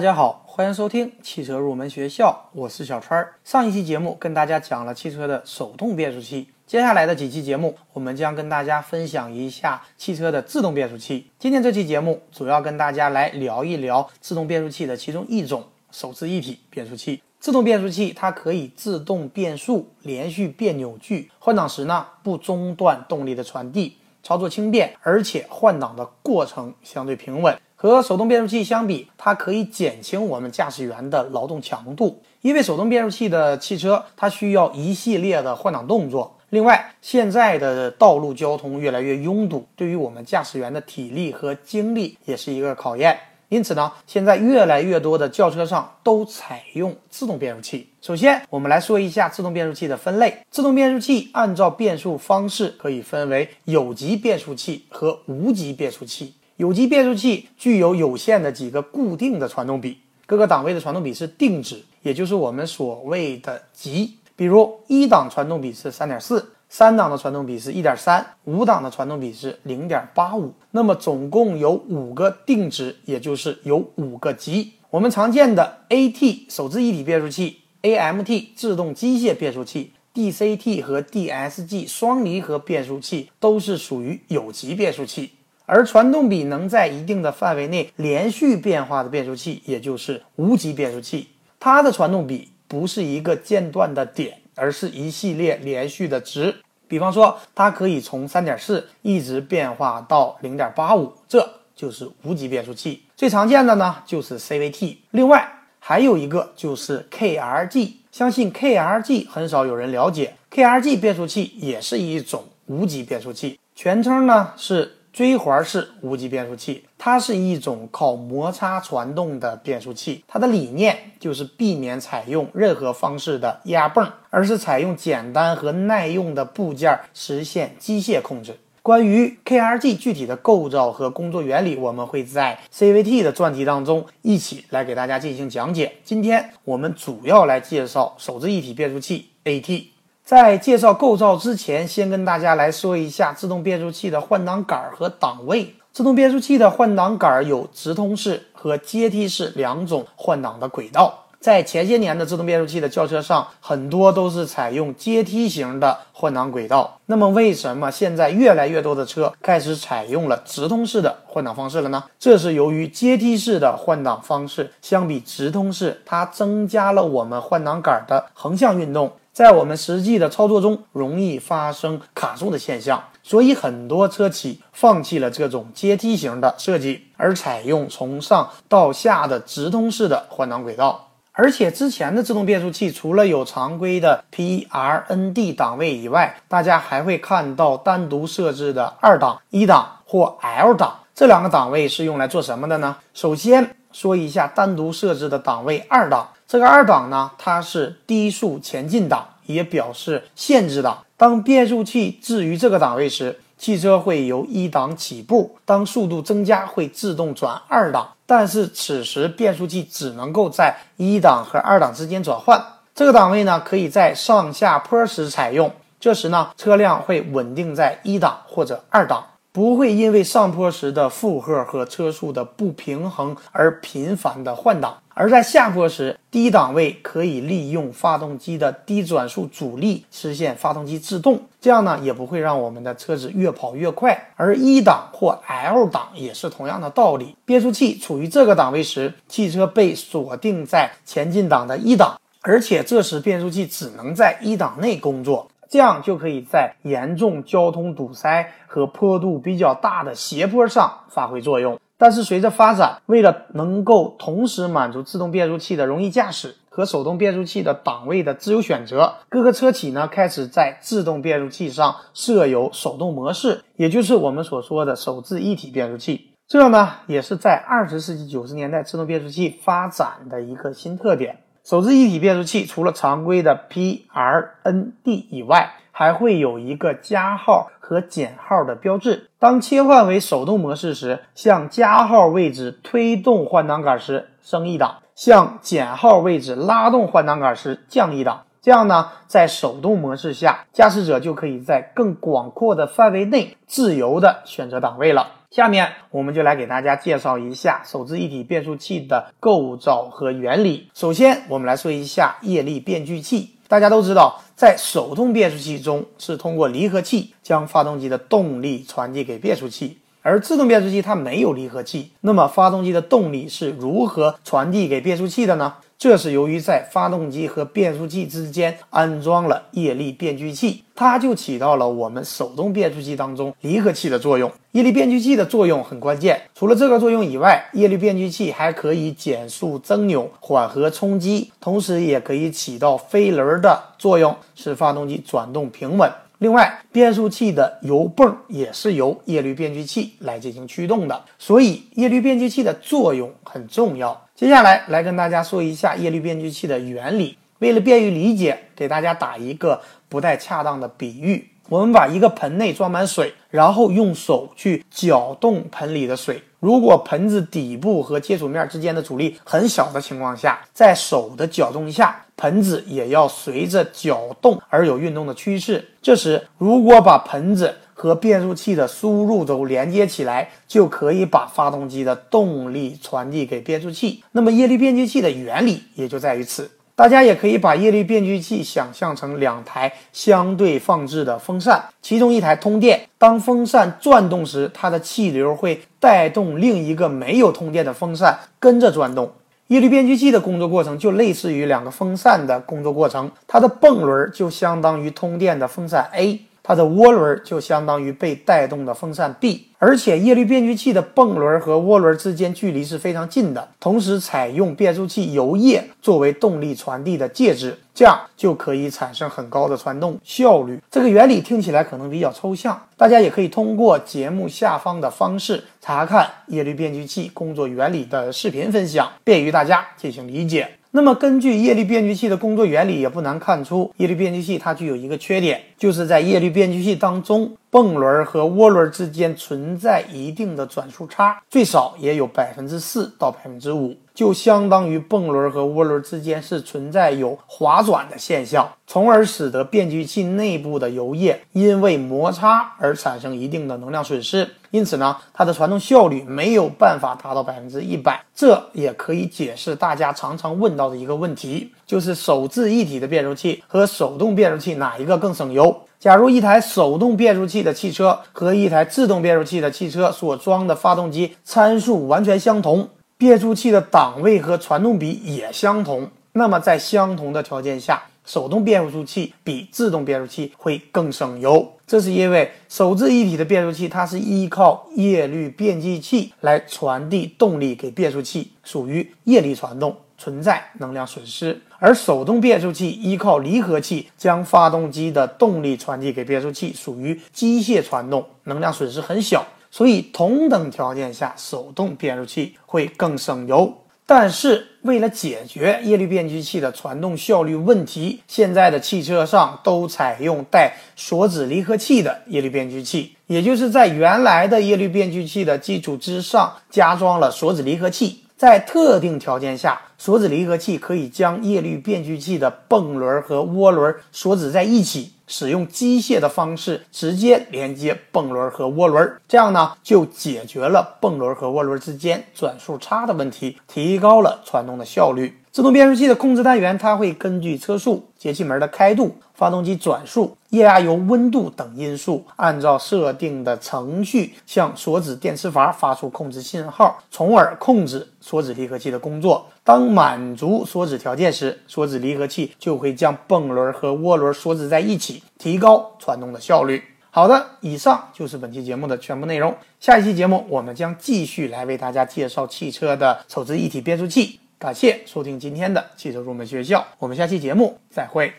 大家好，欢迎收听汽车入门学校，我是小川。上一期节目跟大家讲了汽车的手动变速器，接下来的几期节目，我们将跟大家分享一下汽车的自动变速器。今天这期节目主要跟大家来聊一聊自动变速器的其中一种手自一体变速器。自动变速器它可以自动变速、连续变扭矩，换挡时呢不中断动力的传递，操作轻便，而且换挡的过程相对平稳。和手动变速器相比，它可以减轻我们驾驶员的劳动强度，因为手动变速器的汽车它需要一系列的换挡动作。另外，现在的道路交通越来越拥堵，对于我们驾驶员的体力和精力也是一个考验。因此呢，现在越来越多的轿车上都采用自动变速器。首先，我们来说一下自动变速器的分类。自动变速器按照变速方式可以分为有级变速器和无级变速器。有级变速器具有有限的几个固定的传动比，各个档位的传动比是定值，也就是我们所谓的级。比如一档传动比是三点四，三档的传动比是一点三，五档的传动比是零点八五。那么总共有五个定值，也就是有五个级。我们常见的 AT 手自一体变速器、AMT 自动机械变速器、DCT 和 DSG 双离合变速器都是属于有级变速器。而传动比能在一定的范围内连续变化的变速器，也就是无级变速器，它的传动比不是一个间断的点，而是一系列连续的值。比方说，它可以从三点四一直变化到零点八五，这就是无级变速器。最常见的呢就是 CVT，另外还有一个就是 KRG。相信 KRG 很少有人了解，KRG 变速器也是一种无级变速器，全称呢是。锥环式无级变速器，它是一种靠摩擦传动的变速器。它的理念就是避免采用任何方式的压泵，而是采用简单和耐用的部件实现机械控制。关于 KRG 具体的构造和工作原理，我们会在 CVT 的专题当中一起来给大家进行讲解。今天我们主要来介绍手自一体变速器 AT。在介绍构造之前，先跟大家来说一下自动变速器的换挡杆和档位。自动变速器的换挡杆有直通式和阶梯式两种换挡的轨道。在前些年的自动变速器的轿车上，很多都是采用阶梯型的换挡轨道。那么，为什么现在越来越多的车开始采用了直通式的换挡方式了呢？这是由于阶梯式的换挡方式相比直通式，它增加了我们换挡杆的横向运动。在我们实际的操作中，容易发生卡住的现象，所以很多车企放弃了这种阶梯型的设计，而采用从上到下的直通式的换挡轨道。而且之前的自动变速器除了有常规的 P R N D 档位以外，大家还会看到单独设置的二档、一档或 L 档。这两个档位是用来做什么的呢？首先说一下单独设置的档位二档。这个二档呢，它是低速前进档，也表示限制档。当变速器置于这个档位时，汽车会由一档起步，当速度增加会自动转二档。但是此时变速器只能够在一档和二档之间转换。这个档位呢，可以在上下坡时采用，这时呢，车辆会稳定在一档或者二档。不会因为上坡时的负荷和车速的不平衡而频繁的换挡，而在下坡时，低档位可以利用发动机的低转速阻力实现发动机制动，这样呢也不会让我们的车子越跑越快。而一档或 L 档也是同样的道理，变速器处于这个档位时，汽车被锁定在前进档的一档，而且这时变速器只能在一档内工作。这样就可以在严重交通堵塞和坡度比较大的斜坡上发挥作用。但是随着发展，为了能够同时满足自动变速器的容易驾驶和手动变速器的档位的自由选择，各个车企呢开始在自动变速器上设有手动模式，也就是我们所说的手自一体变速器。这呢也是在二十世纪九十年代自动变速器发展的一个新特点。手自一体变速器除了常规的 P R N D 以外，还会有一个加号和减号的标志。当切换为手动模式时，向加号位置推动换挡杆时升一档，向减号位置拉动换挡杆时降一档。这样呢，在手动模式下，驾驶者就可以在更广阔的范围内自由的选择档位了。下面我们就来给大家介绍一下手自一体变速器的构造和原理。首先，我们来说一下液力变矩器。大家都知道，在手动变速器中是通过离合器将发动机的动力传递给变速器，而自动变速器它没有离合器，那么发动机的动力是如何传递给变速器的呢？这是由于在发动机和变速器之间安装了液力变矩器，它就起到了我们手动变速器当中离合器的作用。液力变矩器的作用很关键，除了这个作用以外，液力变矩器还可以减速增扭、缓和冲击，同时也可以起到飞轮的作用，使发动机转动平稳。另外，变速器的油泵也是由液力变矩器来进行驱动的，所以液力变矩器的作用很重要。接下来，来跟大家说一下液力变矩器的原理。为了便于理解，给大家打一个不太恰当的比喻：我们把一个盆内装满水，然后用手去搅动盆里的水。如果盆子底部和接触面之间的阻力很小的情况下，在手的搅动下，盆子也要随着搅动而有运动的趋势。这时，如果把盆子和变速器的输入轴连接起来，就可以把发动机的动力传递给变速器。那么液力变矩器的原理也就在于此。大家也可以把叶绿变矩器想象成两台相对放置的风扇，其中一台通电，当风扇转动时，它的气流会带动另一个没有通电的风扇跟着转动。叶绿变矩器的工作过程就类似于两个风扇的工作过程，它的泵轮就相当于通电的风扇 A。它的涡轮就相当于被带动的风扇 B，而且液力变矩器的泵轮和涡轮之间距离是非常近的，同时采用变速器油液作为动力传递的介质，这样就可以产生很高的传动效率。这个原理听起来可能比较抽象，大家也可以通过节目下方的方式查看液力变矩器工作原理的视频分享，便于大家进行理解。那么，根据液力变矩器的工作原理，也不难看出，液力变矩器它具有一个缺点，就是在液力变矩器当中，泵轮和涡轮之间存在一定的转速差，最少也有百分之四到百分之五。就相当于泵轮和涡轮之间是存在有滑转的现象，从而使得变矩器内部的油液因为摩擦而产生一定的能量损失，因此呢，它的传动效率没有办法达到百分之一百。这也可以解释大家常常问到的一个问题，就是手自一体的变速器和手动变速器哪一个更省油？假如一台手动变速器的汽车和一台自动变速器的汽车所装的发动机参数完全相同。变速器的档位和传动比也相同，那么在相同的条件下，手动变速器比自动变速器会更省油。这是因为手自一体的变速器，它是依靠液力变矩器来传递动力给变速器，属于液力传动，存在能量损失；而手动变速器依靠离合器将发动机的动力传递给变速器，属于机械传动，能量损失很小。所以，同等条件下，手动变速器会更省油。但是，为了解决液力变矩器的传动效率问题，现在的汽车上都采用带锁止离合器的液力变矩器，也就是在原来的液力变矩器的基础之上加装了锁止离合器。在特定条件下，锁止离合器可以将液力变矩器的泵轮和涡轮锁止在一起。使用机械的方式直接连接泵轮和涡轮，这样呢就解决了泵轮和涡轮之间转速差的问题，提高了传动的效率。自动变速器的控制单元，它会根据车速、节气门的开度、发动机转速、液压油温度等因素，按照设定的程序向锁止电磁阀发出控制信号，从而控制锁止离合器的工作。当满足锁止条件时，锁止离合器就会将泵轮和涡轮锁止在一起，提高传动的效率。好的，以上就是本期节目的全部内容。下一期节目，我们将继续来为大家介绍汽车的手自一体变速器。感谢收听今天的汽车入门学校，我们下期节目再会。